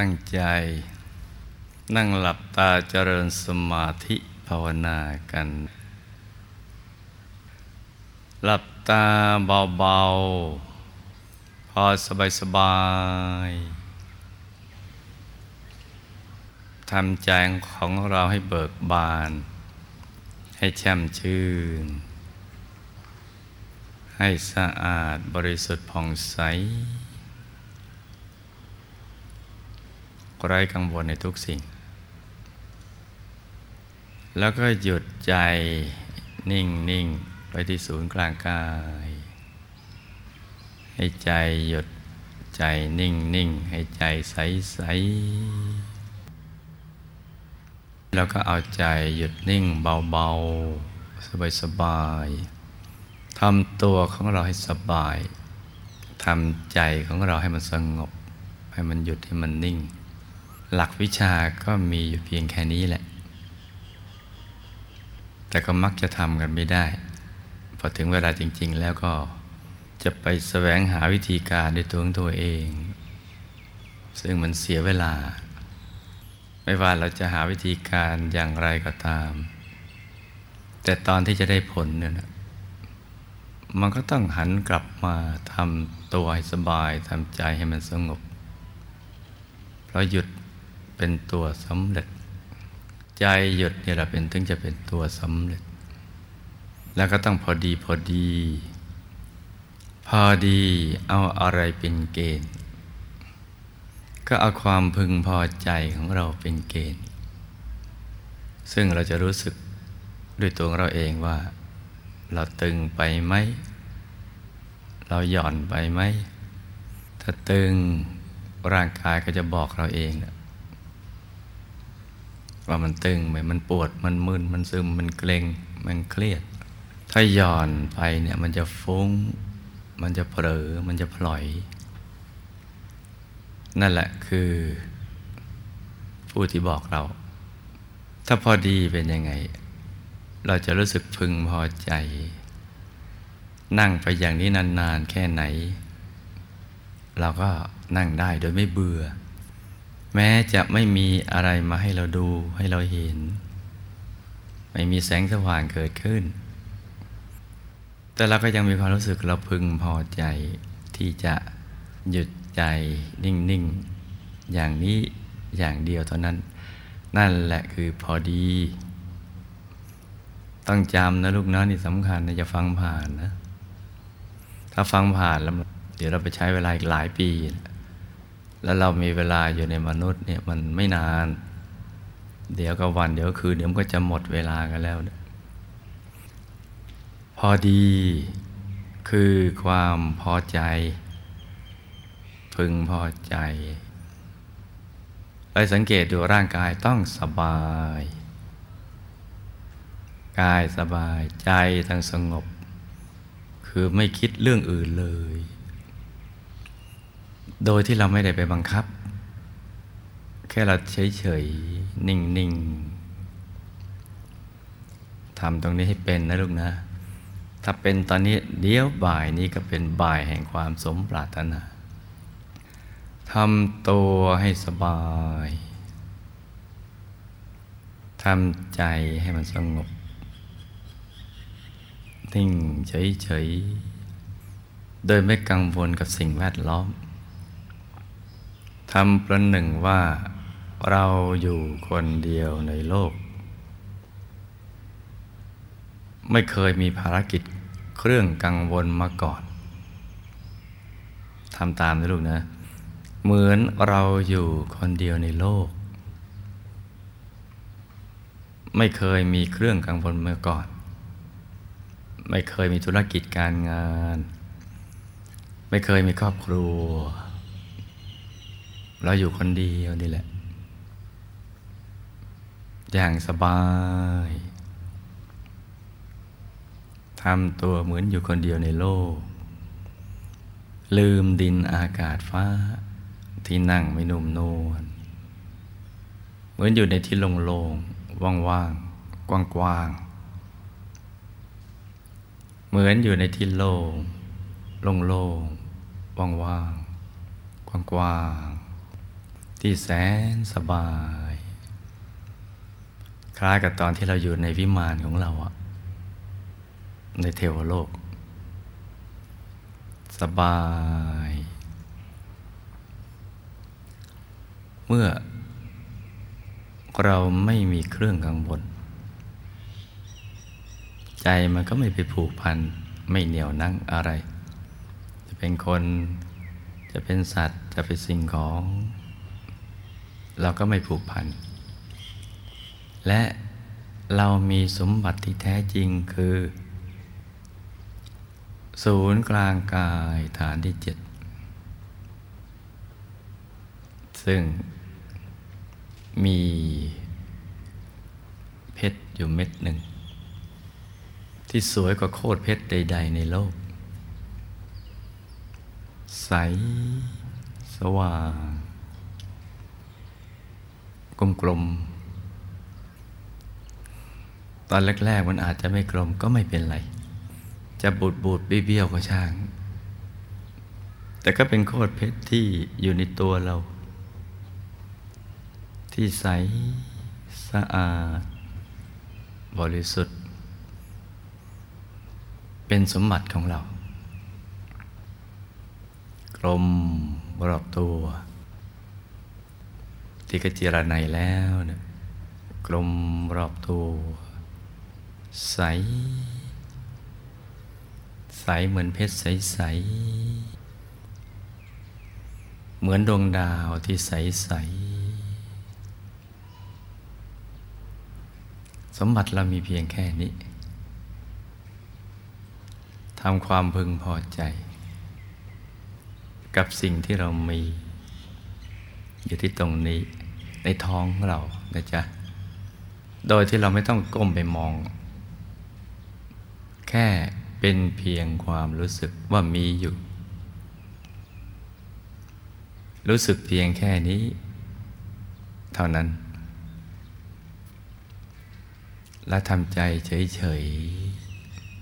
ตั้งใจ นั่งหลับตาเจริญสมาธิภาวนากัน หลับตาเบาๆ พอสบายๆทำใจของเราให้เบิกบาน ให้แช่มชื่น ให้สะอาดบริสุทธิ์ผ่องใส ไร้กังวลในทุกสิ่ง แล้วก็หยุดใจนิ่งนิ่งไปที่ศูนย์กลางกาย ให้ใจหยุดใจนิ่งนิ่งให้ใจใสใสแล้วก็เอาใจหยุดนิ่งเบาๆ สบายๆทำตัวของเราให้สบายทำใจของเราให้มันสงบ ให้มันหยุดให้มันนิ่ง หลักวิชาก็มีอยู่เพียงแค่นี้แหละ แต่ก็มักจะทำกันไม่ได้ พอถึงเวลาจริง ๆ แล้วก็จะไปแสวงหาวิธีการด้วยตัวของตัวเอง ซึ่งมันเสียเวลา ไม่ว่าเราจะหาวิธีการอย่างไรก็ตาม แต่ตอนที่จะได้ผลเนี่ยนะมันก็ต้องหันกลับมาทำตัวให้สบายทำใจให้มันสงบ เพราะหยุด เป็นตัวสำเร็จ ใจหยุดนี่แหละเป็นถึงจะเป็นตัวสำเร็จ แล้วก็ต้องพอดีพอดี พอดีเอาอะไรเป็นเกณฑ์ ก็เอาความพึงพอใจของเราเป็นเกณฑ์ ซึ่งเราจะรู้สึกด้วยตัวเราเองว่า เราตึงไปไหม เราหย่อนไปไหม ถ้าตึงร่างกายก็จะบอกเราเอง ว่ามันตึงไหมมันปวดมันมึนมันซึมมันเกร็ง มันเครียด ถ้าหย่อนไปเนี่ยมันจะฟุ้ง มันจะเผลอมันจะพลอย นั่นแหละคือ ผู้ที่บอกเรา ถ้าพอดีเป็นยังไง เราจะรู้สึกพึงพอใจ นั่งไปอย่างนี้นานๆแค่ไหน เราก็นั่งได้โดยไม่เบื่อ แม้จะไม่มีอะไรมาให้เราดูให้เราเห็น ไม่มีแสงสว่างเกิดขึ้น แต่เราก็ยังมีความรู้สึกเราพึงพอใจที่จะหยุดใจนิ่ง ๆ อย่างนี้อย่างเดียวเท่านั้น นั่นแหละคือพอดี ต้องจำนะลูกนะนี่สำคัญนะจะฟังผ่านนะ ถ้าฟังผ่านแล้วเดี๋ยวเราไปใช้เวลาอีกหลายปีนะ แล้วเรามีเวลาอยู่ในมนุษย์เนี่ยมันไม่นาน เดี๋ยวก็วันเดี๋ยวคืนเดี๋ยวก็จะหมดเวลากันแล้ว พอดีคือความพอใจ พึงพอใจไปสังเกตดูร่างกายต้องสบาย กายสบายใจทั้งสงบ คือไม่คิดเรื่องอื่นเลย โดยที่เราไม่ได้ไปบังคับ แค่เราเฉยๆ นิ่งๆทำตรงนี้ให้เป็นนะลูกนะ ถ้าเป็นตอนนี้เดี๋ยวบ่ายนี้ก็เป็นบ่ายแห่งความสมปรารถนาทำตัวให้สบายทำใจให้มันสงบนิ่งเฉยๆ โดยไม่กังวลกับสิ่งแวดล้อม ทำประหนึ่งว่าเราอยู่คนเดียวในโลก ไม่เคยมีภารกิจเครื่องกังวลมาก่อนทำตามนะลูกนะ เหมือนเราอยู่คนเดียวในโลก ไม่เคยมีเครื่องกังวลมาก่อน ไม่เคยมีธุรกิจการงาน ไม่เคยมีครอบครัว เราอยู่คนเดียวนี่แหละ อย่างสบายทำตัวเหมือนอยู่คนเดียวในโลก ลืมดินอากาศฟ้า ที่นั่งไม่นุ่มนวลเหมือนอยู่ในที่โล่งๆว่างๆ กว้างๆ เหมือนอยู่ในที่โล่งโล่งๆว่างๆ กว้างๆ ที่แสนสบาย คล้ายกับตอนที่เราอยู่ในวิมานของเราอะในเทวโลก สบาย เมื่อเราไม่มีเครื่องกังวลใจมันก็ไม่ไปผูกพัน ไม่เหนียวนั่งอะไร จะเป็นคนจะเป็นสัตว์จะเป็นสิ่งของ เราก็ไม่ผูกพัน และเรามีสมบัติที่แท้จริงคือ ศูนย์กลางกายฐานที่เจ็ดซึ่งมีเพชรอยู่เม็ดหนึ่ง ที่สวยกว่าโคตรเพชรใด ๆ ในโลก ใส สว่าง กลมๆ ตอนแรก ๆ มันอาจจะไม่กลมก็ไม่เป็นไร จะบูดบูดเบี้ยวก็ช่าง แต่ก็เป็นโคตรเพชรที่อยู่ในตัวเรา ที่ใสสะอาด บริสุทธิ์ เป็นสมบัติของเรา กลมรอบตัว ที่กระจิรในแล้วเนี่ยกลมรอบตัว ใส ใสเหมือนเพชรใสใสเหมือนดวงดาวที่ใสใสสมบัติเรามีเพียงแค่นี้ทำความพึงพอใจ กับสิ่งที่เรามี อยู่ที่ตรงนี้ในท้องเรานะจ๊ะ โดยที่เราไม่ต้องก้มไปมอง แค่เป็นเพียงความรู้สึกว่ามีอยู่ รู้สึกเพียงแค่นี้ เท่านั้น และทำใจเฉย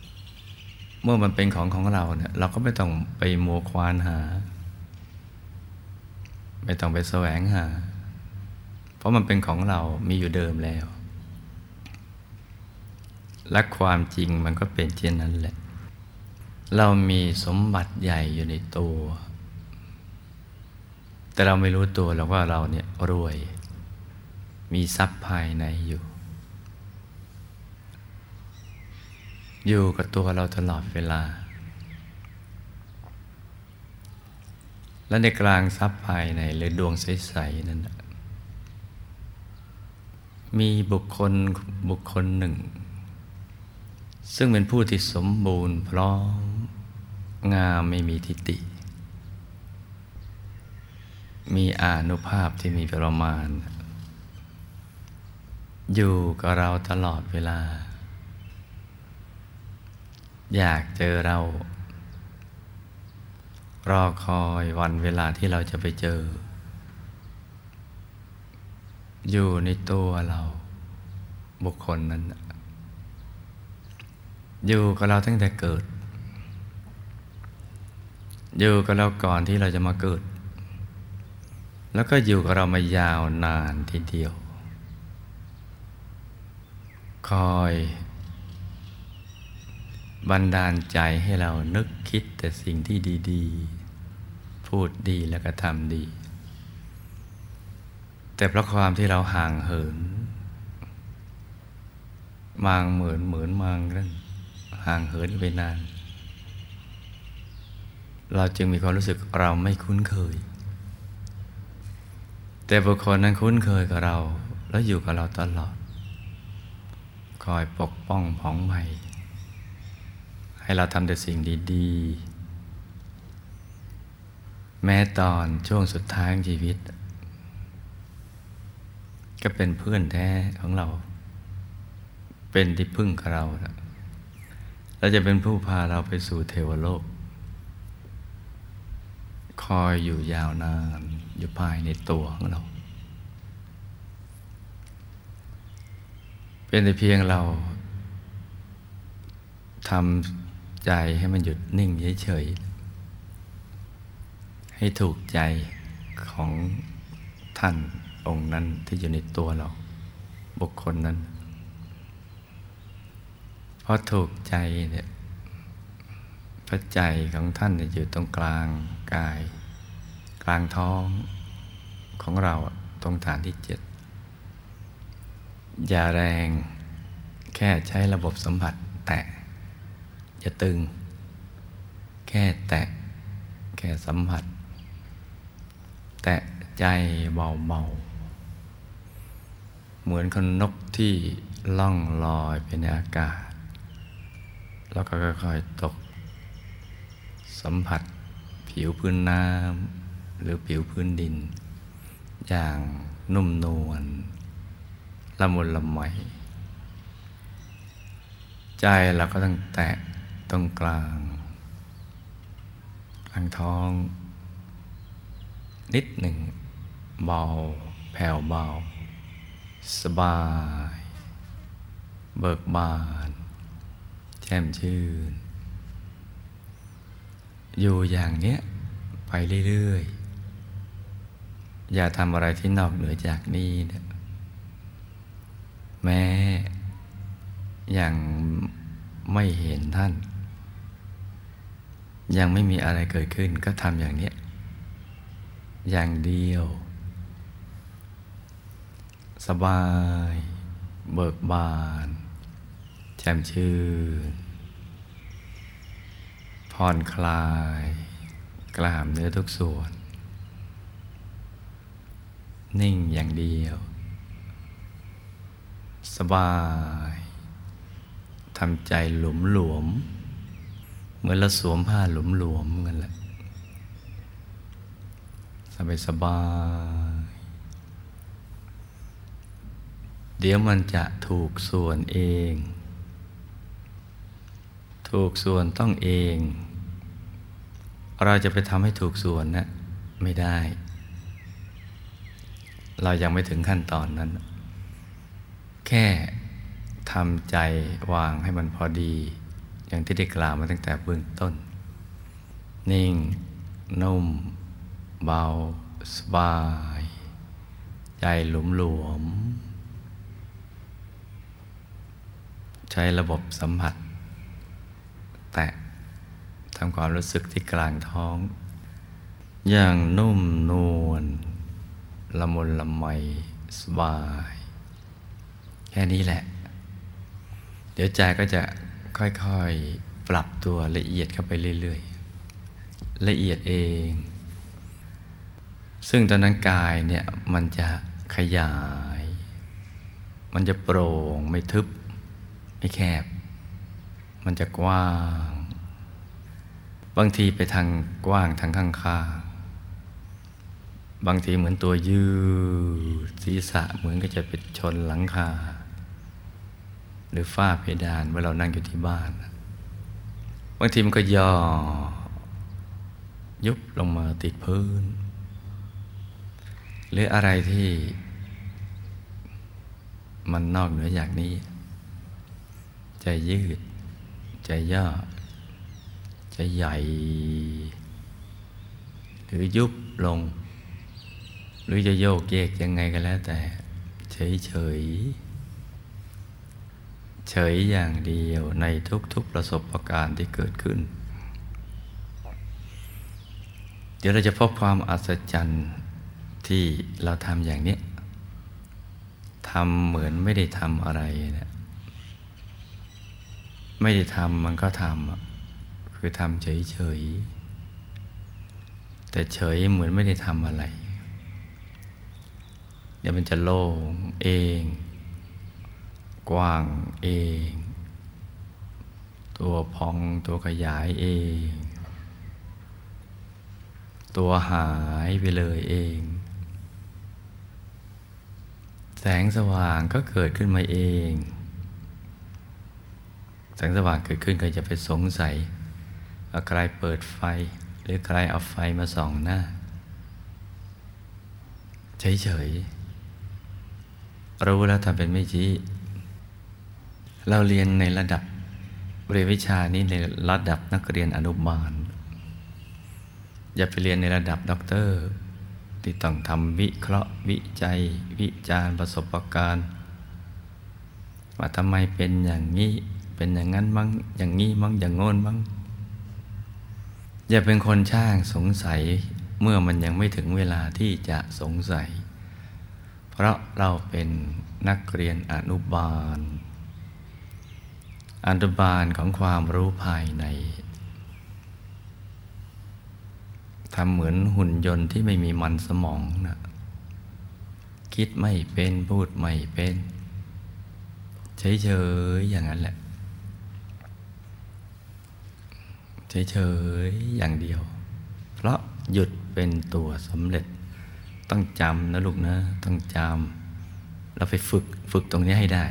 ๆ เมื่อมันเป็นของของเราเนี่ยเราก็ไม่ต้องไปมัวควานหา ไม่ต้องไปแสวงหา เพราะมันเป็นของเรามีอยู่เดิมแล้ว และความจริงมันก็เป็นเช่นนั้นแหละ เรามีสมบัติใหญ่อยู่ในตัว แต่เราไม่รู้ตัวหรอกว่าเราเนี่ยรวย มีทรัพย์ภายในอยู่ อยู่กับตัวเราตลอดเวลา และในกลางทรัพย์ภายในหรือดวงใสๆนั้นมีบุคคลบุคคลหนึ่ง ซึ่งเป็นผู้ที่สมบูรณ์พร้อมงามไม่มีทิฏฐิมีอานุภาพที่มีประมาณ อยู่กับเราตลอดเวลา อยากเจอเรา รอคอยวันเวลาที่เราจะไปเจอ อยู่ในตัวเราบุคคลนั้น อยู่กับเราตั้งแต่เกิด อยู่กับเราก่อนที่เราจะมาเกิด แล้วก็อยู่กับเรามายาวนานทีเดียว คอยบันดาลใจให้เรานึกคิดแต่สิ่งที่ดี ๆ พูดดีแล้วก็ทำดี แต่เพราะความที่เราห่างเหิน มางเหมือนเหมือนมางนั่นห่างเหินไปนาน เราจึงมีความรู้สึกเราไม่คุ้นเคย แต่บุคคลนั้นคุ้นเคยกับเรา แล้วอยู่กับเราตลอด คอยปกป้องผ่องใหม่ให้เราทำแต่สิ่งดี ๆ แม้ตอนช่วงสุดท้ายของชีวิต ก็เป็นเพื่อนแท้ของเรา เป็นที่พึ่งกับเราเราจะเป็นผู้พาเราไปสู่เทวโลก คอยอยู่ยาวนานอยู่ภายในตัวของเรา เป็นแต่เพียงเราทำใจให้มันหยุดนิ่งเฉยๆ ให้ถูกใจของท่านองค์นั้นที่อยู่ในตัวเรา บุคคลนั้นเพราะถูกใจเนี่ยพระใจของท่านอยู่ตรงกลางกาย กลางท้องของเราตรงฐานที่เจ็ดอย่าแรงแค่ใช้ระบบสัมผัสแตะอย่าตึง แค่แตะ แค่สัมผัส แตะใจเบาๆ เหมือนคนนกที่ล่องลอยไปในอากาศ แล้วก็ค่อยๆตก สัมผัสผิวพื้นน้ำหรือผิวพื้นดิน อย่างนุ่มนวลละมุนละไมใจเราก็ต้องแตะตรงกลางกลางท้อง นิดหนึ่งเบาแผ่วเบา สบาย เบิกบาน แช่มชื่น อยู่อย่างเนี้ยไปเรื่อยๆ อย่าทำอะไรที่นอกเหนือจากนี้นะแม้ยังไม่เห็นท่าน ยังไม่มีอะไรเกิดขึ้นก็ทำอย่างเนี้ย อย่างเดียว สบาย เบิกบานแจ่มชื่น ผ่อนคลาย กล้ามเนื้อทุกส่วน นิ่งอย่างเดียว สบายทำใจหลวมหลวม เหมือนเราสวมผ้าหลวมหลวมกันแหละ สบายสบาย เดี๋ยวมันจะถูกส่วนเอง ถูกส่วนต้องเอง เราจะไปทำให้ถูกส่วนนะ ไม่ได้ เรายังไม่ถึงขั้นตอนนั้น แค่ทำใจวางให้มันพอดี อย่างที่ได้กล่าวมาตั้งแต่เบื้องต้น นิ่ง นุ่ม เบาสบาย ใจหลุมหลวม ใช้ระบบสัมผัส แตะทำความรู้สึกที่กลางท้อง อย่างนุ่มนวลละมุนละไมสบาย แค่นี้แหละ เดี๋ยวใจก็จะค่อยๆ ปรับตัวละเอียดเข้าไปเรื่อยๆ ละเอียดเอง ซึ่งตอนนั้นกายเนี่ยมันจะขยาย มันจะโปร่งไม่ทึบ ไม่แคบ มันจะกว้าง บางทีไปทางกว้างทางข้างๆบางทีเหมือนตัวยืดศีรษะเหมือนก็จะไปชนหลังคา หรือฝ้าเพดานเมื่อเรานั่งอยู่ที่บ้าน บางทีมันก็ย่อ ยุบลงมาติดพื้น หรืออะไรที่มันนอกเหนือจากนี้ ใจยืด ใจย่อ ใจใหญ่ หรือยุบลง หรือจะโยกเยกยังไงก็แล้วแต่ เฉยๆเฉยอย่างเดียวในทุกๆประสบการณ์ที่เกิดขึ้น เดี๋ยวเราจะพบความอัศจรรย์ ที่เราทำอย่างนี้ทำเหมือนไม่ได้ทำอะไรนะไม่ได้ทำมันก็ทำคือทำเฉยๆแต่เฉยเหมือนไม่ได้ทำอะไร เดี๋ยวมันจะโล่งเอง กว้างเอง ตัวพองตัวขยายเอง ตัวหายไปเลยเอง แสงสว่างก็เกิดขึ้นมาเอง แสงสว่างเกิดขึ้นก็จะไปสงสัยว่าใครเปิดไฟ หรือใครเอาไฟมาส่องหน้า เฉยๆรู้แล้วทำเป็นไม่ชี้เราเรียนในระดับเรียนวิชานี้ในระดับนักเรียนอนุบาล อย่าไปเรียนในระดับด็อกเตอร์ ที่ต้องทำวิเคราะห์วิจัย วิจารณ์ประสบการณ์ว่าทำไมเป็นอย่างนี้ เป็นอย่างนั้นมั้งอย่างนี้มั้งอย่างโน้นมั้งอย่าเป็นคนช่างสงสัยเมื่อมันยังไม่ถึงเวลาที่จะสงสัย เพราะเราเป็นนักเรียนอนุบาลอนุบาลของความรู้ภายใน ทำเหมือนหุ่นยนต์ที่ไม่มีมันสมองนะคิดไม่เป็นพูดไม่เป็นเฉยๆอย่างนั้นแหละเฉยๆอย่างเดียว เพราะหยุดเป็นตัวสำเร็จ ต้องจำนะลูกนะ ต้องจำเราไปฝึกฝึกตรงนี้ให้ได้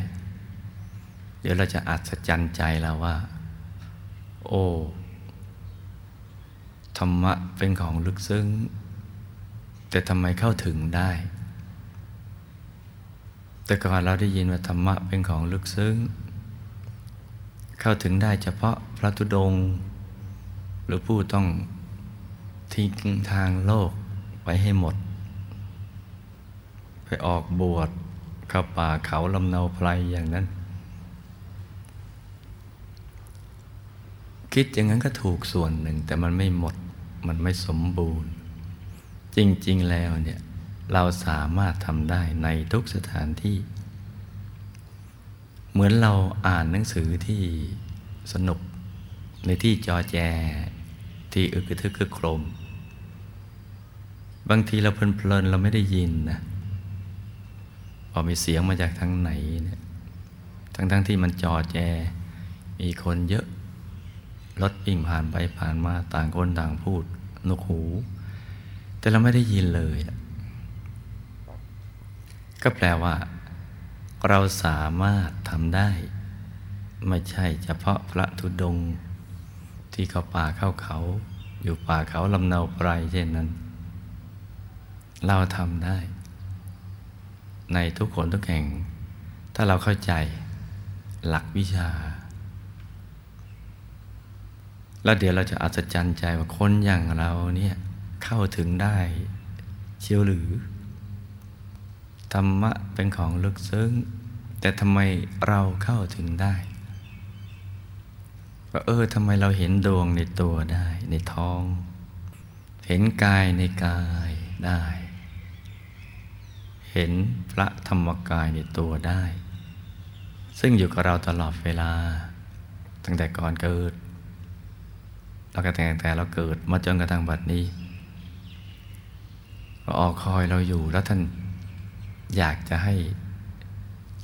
เดี๋ยวเราจะอัศจรรย์ใจเราว่า โอ้ รรมะเป็นของลึกซึ้ง แต่ทำไมเข้าถึงได้ แต่ก่อนเราได้ยินว่าธรรมะเป็นของลึกซึ้ง เข้าถึงได้เฉพาะพระธุดง หรือผู้ต้องทิ้งทางโลกไปให้หมด ไปออกบวชเข้าป่าเขาลำเนาไพรอย่างนั้น คิดอย่างนั้นก็ถูกส่วนหนึ่งแต่มันไม่หมด มันไม่สมบูรณ์ จริง ๆ แล้วเนี่ยเราสามารถทำได้ในทุกสถานที่ เหมือนเราอ่านหนังสือที่สนุกในที่จอแจ ที่อึกทึกคึกโครม บางทีเราเพลินๆเราไม่ได้ยินนะพอมีเสียงมาจากทางไหนเนี่ยทั้งๆทที่มันจอแจ มีคนเยอะ รถวิ่งผ่านไปผ่านมาต่างคนต่างพูดนกหู แต่เราไม่ได้ยินเลย ก็แปลว่า เราสามารถทำได้ ไม่ใช่เฉพาะพระธุดง ที่เขาป่าเข้าเขา อยู่ป่าเขาลำเนาไพรเช่นนั้น เราทำได้ ในทุกคนทุกแห่ง ถ้าเราเข้าใจหลักวิชา แล้วเดี๋ยวเราจะอัศจรรย์ใจว่าคนอย่างเราเนี่ยเข้าถึงได้เชียวหรือ ธรรมะเป็นของลึกซึ้ง แต่ทำไมเราเข้าถึงได้ว่าเออทำไมเราเห็นดวงในตัวได้ ในท้อง เห็นกายในกายได้ เห็นพระธรรมกายในตัวได้ ซึ่งอยู่กับเราตลอดเวลา ตั้งแต่ก่อนเกิด แล้วก็แต่แต่เราเกิดมาจนกระทั่งบัดนี้ก็ออกคอยเราอยู่แล้วท่านอยากจะให้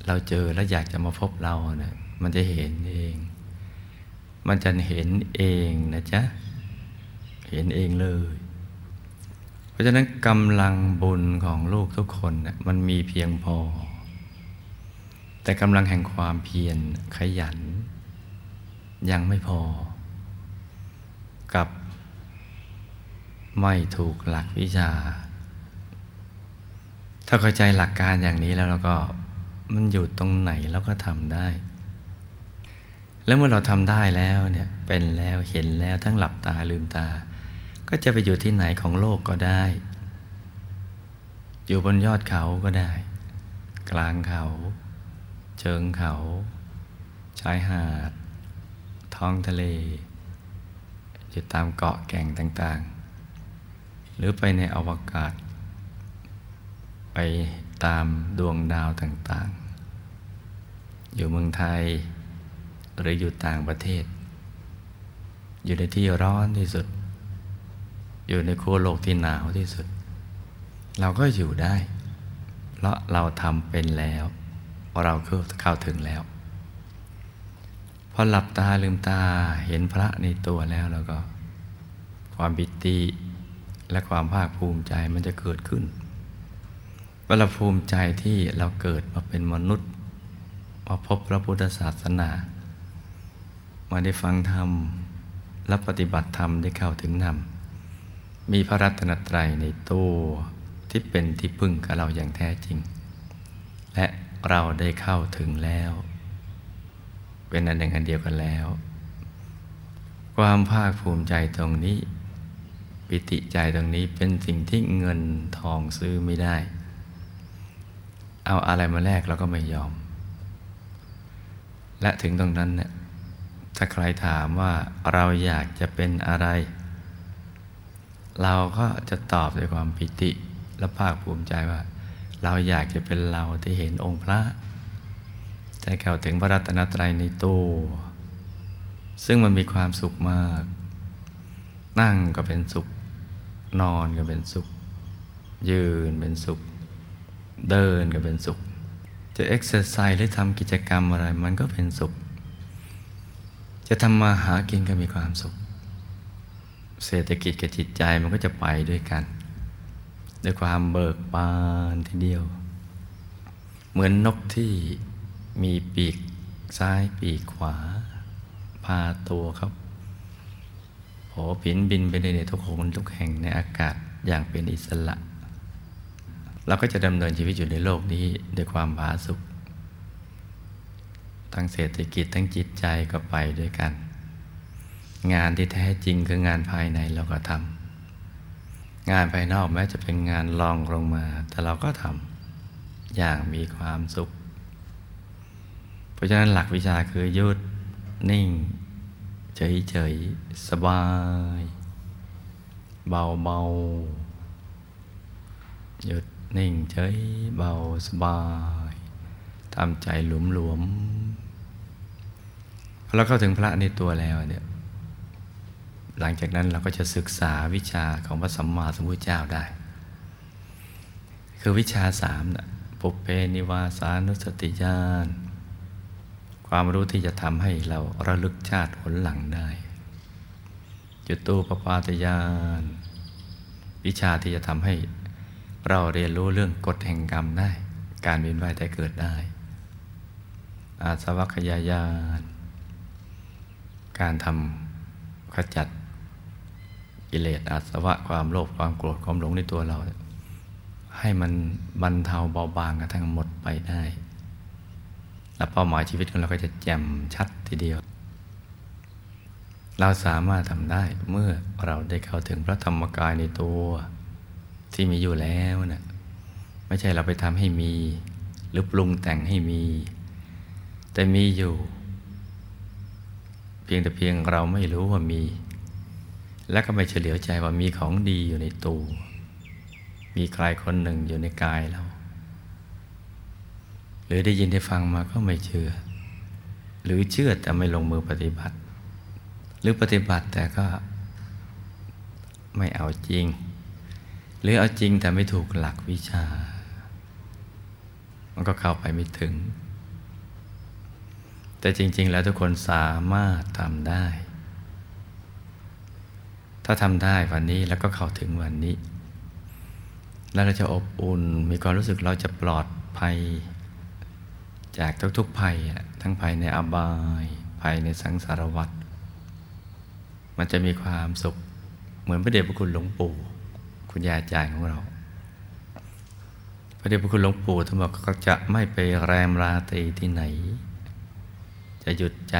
เราเจอแล้วอยากจะมาพบเราเนะี่ยมันจะเห็นเอง มันจะเห็นเองนะจ๊ะ เห็นเองเลย เพราะฉะนั้นกำลังบุญของลูกทุกคนนะมันมีเพียงพอ แต่กำลังแห่งความเพียรขยัน ยังไม่พอ กับไม่ถูกหลักวิชา ถ้าเข้าใจหลักการอย่างนี้แล้วเราก็มันอยู่ตรงไหนเราก็ทำได้ แล้วเมื่อเราทำได้แล้วเนี่ยเป็นแล้วเห็นแล้วทั้งหลับตาลืมตา ก็จะไปอยู่ที่ไหนของโลกก็ได้ อยู่บนยอดเขาก็ได้ กลางเขา เชิงเขา ชายหาด ท้องทะเล อยู่ตามเกาะแก่งต่างๆ หรือไปในอวกาศ ไปตามดวงดาวต่างๆ อยู่เมืองไทย หรืออยู่ต่างประเทศ อยู่ในที่ร้อนที่สุด อยู่ในขั้วโลกที่หนาวที่สุด เราก็อยู่ได้ เพราะเราทำเป็นแล้ว เราเข้าถึงแล้ว อหลับตาลืมตาเห็นพระในตัวแล้วแล้วก็ ความปิติและความภาคภูมิใจมันจะเกิดขึ้นว่าเราภูมิใจที่เราเกิดมาเป็นมนุษย์มาพบพระพุทธศาสนา มาได้ฟังธรรมและปฏิบัติธรรมได้เข้าถึงธรรมมีพระรัตนตรัยในตัวที่เป็นที่พึ่งกับเราอย่างแท้จริง และเราได้เข้าถึงแล้ว เป็นอันหนึ่งอันเดียวกันแล้ว ความภาคภูมิใจตรงนี้ ปิติใจตรงนี้เป็นสิ่งที่เงินทองซื้อไม่ได้ เอาอะไรมาแลกเราก็ไม่ยอม และถึงตรงนั้นเนี่ยถ้าใครถามว่าเราอยากจะเป็นอะไร เราก็จะตอบด้วยความปิติและภาคภูมิใจว่า เราอยากจะเป็นเราที่เห็นองค์พระ ใจเข้าถึงพระรัตนตรัยในตัวซึ่งมันมีความสุขมาก นั่งก็เป็นสุข นอนก็เป็นสุข ยืนเป็นสุข เดินก็เป็นสุข จะเอ็กซ์ไซส์หรือทำกิจกรรมอะไรมันก็เป็นสุข จะทำมาหากินก็มีความสุข เศรษฐกิจกับจิตใจมันก็จะไปด้วยกัน ด้วยความเบิกบานทีเดียว เหมือนนกที่ มีปีกซ้ายปีกขวา พาตัวครับโผผินบินไปในทุกหนทุกแห่งในอากาศอย่างเป็นอิสระ เราก็จะดำเนินชีวิตอยู่ในโลกนี้ด้วยความผาสุกทั้งเศรษฐกิจทั้งจิตใจก็ไปด้วยกัน งานที่แท้จริงคืองานภายในเราก็ทำงานภายนอกแม้จะเป็นงานลองลงมา แต่เราก็ทำอย่างมีความสุข เพราะฉะนั้นหลักวิชาคือยุดนิ่ง เฉยๆ สบาย เบาๆหยุดนิ่งเฉยเบาสบายทำใจหลวมๆพอเราเข้าถึงพระในตัวแล้วเนี่ยหลังจากนั้นเราก็จะศึกษาวิชาของพระสัมมาสัมพุทธเจ้าได้ คือวิชาสามนะปุเพนิวาสานุสติญาณ ความรู้ที่จะทำให้เราระลึกชาติผลหลังได้ จุดตูปปาตญาณวิชาที่จะทำให้เราเรียนรู้เรื่องกฎแห่งกรรมได้ การเวียนว่ายแต่เกิดได้ อาสวัคยายาน การทำขจัดกิเลสอาสวะความโลภความโกรธความหลงในตัวเรา ให้มันบรรเทาเบาบางกันทั้งหมดไปได้ และเป้าหมายชีวิตของเราก็จะแจ่มชัดทีเดียว เราสามารถทำได้เมื่อเราได้เข้าถึงพระธรรมกายในตัวที่มีอยู่แล้วนะ่ะไม่ใช่เราไปทำให้มี หรือปรุงแต่งให้มี แต่มีอยู่ เพียงแต่เพียงเราไม่รู้ว่ามี และก็ไม่เฉลียวใจว่ามีของดีอยู่ในตัวมีใครคนหนึ่งอยู่ในกายเรา หรือได้ยินได้ฟังมาก็ไม่เชื่อ หรือเชื่อแต่ไม่ลงมือปฏิบัติ หรือปฏิบัติแต่ก็ไม่เอาจริง หรือเอาจริงแต่ไม่ถูกหลักวิชา มันก็เข้าไปไม่ถึง แต่จริง ๆ แล้วทุกคนสามารถทำได้ ถ้าทำได้วันนี้แล้วก็เข้าถึงวันนี้ แล้วเราจะอบอุ่นมีความรู้สึกเราจะปลอดภัย จากทุกๆภัย ทั้งภัยในอบาย ภัยในสังสารวัฏมันจะมีความสุขเหมือนพระเดชพระคุณหลวงปู่ คุณยาอาจารย์ของเรา พระเดชพระคุณหลวงปู่ท่านบอกก็จะไม่ไปแรมราตรีที่ไหน จะหยุดใจ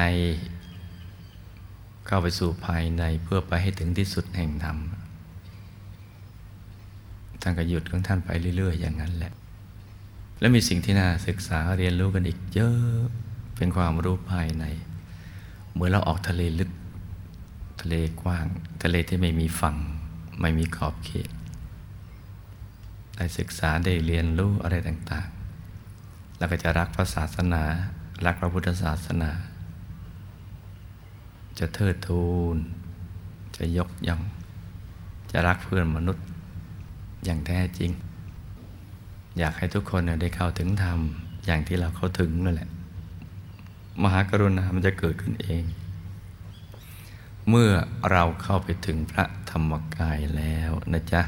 เข้าไปสู่ภายในเพื่อไปให้ถึงที่สุดแห่งธรรมท่านก็หยุดของท่านไปเรื่อย ๆ อย่างนั้นแหละ และมีสิ่งที่น่าศึกษาเรียนรู้กันอีกเยอะเป็นความรู้ภายใน เหมือนเราออกทะเลลึก ทะเลกว้าง ทะเลที่ไม่มีฝั่ง ไม่มีขอบเขตได้ศึกษาได้เรียนรู้อะไรต่างๆ แล้วก็จะรักพระศาสนา รักพระพุทธศาสนา จะเทิดทูน จะยกย่อง จะรักเพื่อนมนุษย์อย่างแท้จริง อยากให้ทุกคนได้เข้าถึงธรรม อย่างที่เราเข้าถึงนั่นแหละ มหากรุณามันจะเกิดขึ้นเอง เมื่อเราเข้าไปถึงพระธรรมกายแล้วนะจ๊ะ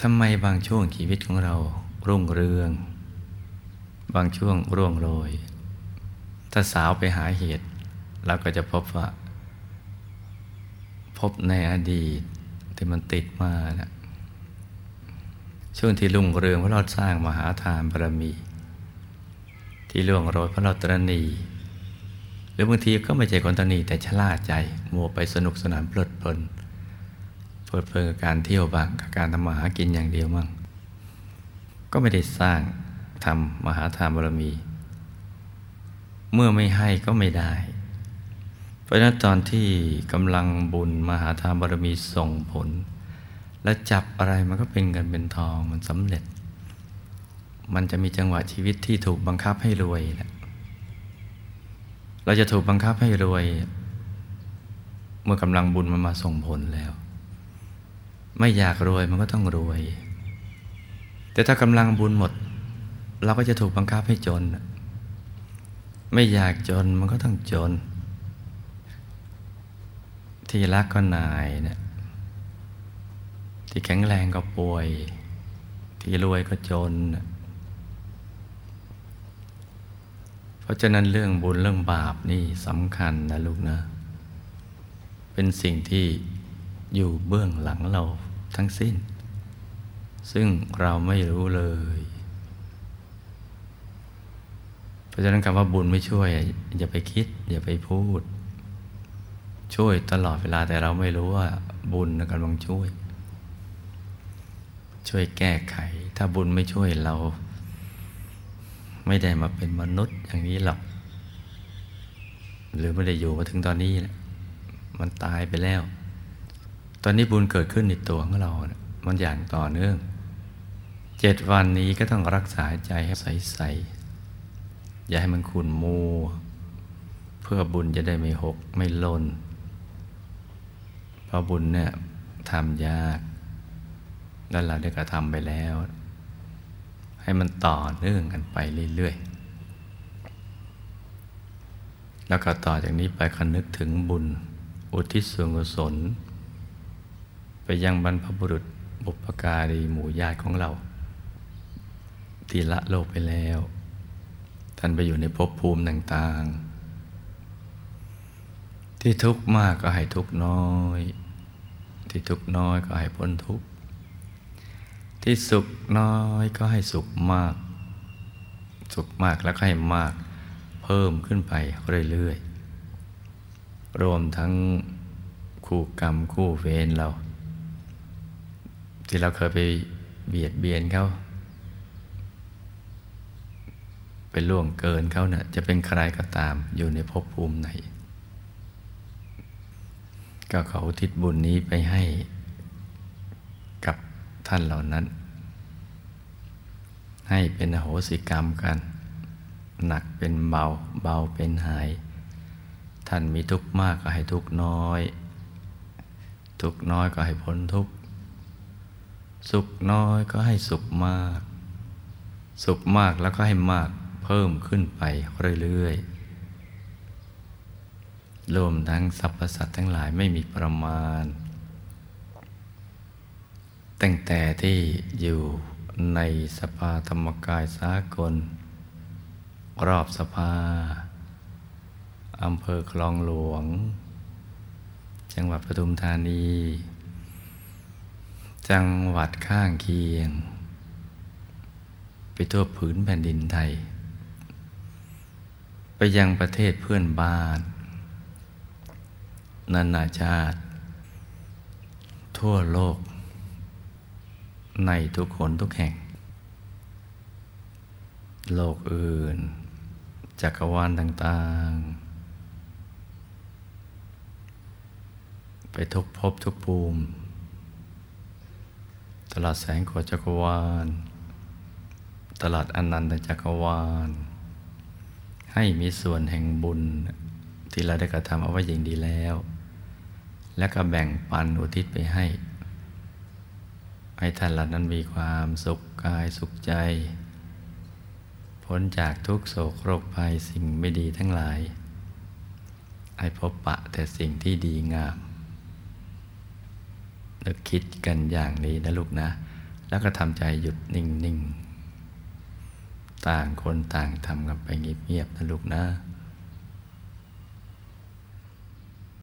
ทำไมบางช่วงชีวิตของเรารุ่งเรือง บางช่วงร่วงโรย ถ้าสาวไปหาเหตุเราก็จะพบว่า พบในอดีตที่มันติดมานะ ช่วงที่รุ่งเรืองเพราะเราสร้างมหาทานบารมี ที่ล่วงโรยเพราะเราตรณีหรือบางทีก็ไม่ใช่คนตรณีแต่ชล่าใจมัวไปสนุกสนานเพลิดเพลินเพลิดเพลินกับการเที่ยวบ้างกับการทำมาหากินอย่างเดียวมั่งก็ไม่ได้สร้างทำมหาทานบารมี เมื่อไม่ให้ก็ไม่ได้ เพราะฉะนั้นตอนที่กำลังบุญมหาทานบารมีส่งผล และจับอะไรมันก็เป็นเงินเป็นทองมันสำเร็จ มันจะมีจังหวะชีวิตที่ถูกบังคับให้รวยนะเราจะถูกบังคับให้รวย เมื่อกำลังบุญมันมาส่งผลแล้ว ไม่อยากรวยมันก็ต้องรวย แต่ถ้ากำลังบุญหมด เราก็จะถูกบังคับให้จน ไม่อยากจนมันก็ต้องจน ที่รักก็นายเนะี่ย ที่แข็งแรงก็ป่วย ที่รวยก็จนนะราะฉะนั้นเรื่องบุญเรื่องบาปนี่สำคัญนะลูกนะ เป็นสิ่งที่อยู่เบื้องหลังเราทั้งสิ้น ซึ่งเราไม่รู้เลย เพราะฉะนั้นคำว่าบุญไม่ช่วย อย่าไปคิด อย่าไปพูด ช่วยตลอดเวลาแต่เราไม่รู้ว่าบุญกำลังช่วย ช่วยแก้ไข ถ้าบุญไม่ช่วยเรา ไม่ได้มาเป็นมนุษย์อย่างนี้หรอก หรือไม่ได้อยู่มาถึงตอนนี้นะมันตายไปแล้ว ตอนนี้บุญเกิดขึ้นในตัวของเรานะมันอย่างต่อเนื่องเจ็ดวันนี้ก็ต้องรักษาใจให้ใสๆอย่าให้มันขุ่นมัวเพื่อบุญจะได้ไม่หกไม่ล่นเพราะบุญเนี่ยทำยาก แล้วเราได้กระทำไปแล้ว ให้มันต่อเนื่องกันไปเรื่อยๆ แล้วก็ต่อจากนี้ไปคนึกถึงบุญ อุทิศส่วนกุศล ไปยังบรรพบุรุษบุปการีหมู่ญาติของเรา ที่ละโลกไปแล้ว ท่านไปอยู่ในภพภูมิต่างๆ ที่ทุกข์มากก็ให้ทุกข์น้อย ที่ทุกข์น้อยก็ให้พ้นทุกข์ ที่สุขน้อยก็ให้สุขมาก สุขมากแล้วก็ให้มาก เพิ่มขึ้นไปเรื่อยๆ รวมทั้งคู่กรรมคู่เวรเรา ที่เราเคยไปเบียดเบียนเขาไปล่วงเกินเขาเนะ่ยจะเป็นใครก็ตามอยู่ในภพภูมิไหน ก็เขาทิศบุญนี้ไปให้ ท่านเหล่านั้น ให้เป็นโหสิกรรมกัน หนักเป็นเบา เบาเป็นหาย ท่านมีทุกข์มากก็ให้ทุกข์น้อย ทุกข์น้อยก็ให้พ้นทุกข์ สุขน้อยก็ให้สุขมาก สุขมากแล้วก็ให้มากเพิ่มขึ้นไปเรื่อยๆรวมทั้งสรรพสัตว์ทั้งหลายไม่มีประมาณ ตั้งแต่ที่อยู่ในสภาธรรมกายสากล รอบสภาอำเภอคลองหลวง จังหวัดปทุมธานี จังหวัดข้างเคียง ไปทั่วผืนแผ่นดินไทย ไปยังประเทศเพื่อนบ้าน นานาชาติ ทั่วโลก ในทุกคนทุกแห่ง โลกอื่น จักรวาลต่าง ๆ ไปทุกภพทุกภูมิ ตลอดแสงโคจักรวาล ตลอดอนันตจักรวาล ให้มีส่วนแห่งบุญที่เราได้กระทำเอาไว้อย่างดีแล้ว และก็แบ่งปันอุทิศไปให้ ให้ท่านเหล่านั้นมีความสุขกายสุขใจ พ้นจากทุกโศกโรคภัยสิ่งไม่ดีทั้งหลาย ให้พบปะแต่สิ่งที่ดีงามนึกคิดกันอย่างนี้นะลูกนะ แล้วก็ทำใจหยุดนิ่ง ๆ ต่างคนต่างทำกันไปเงียบๆนะลูกนะ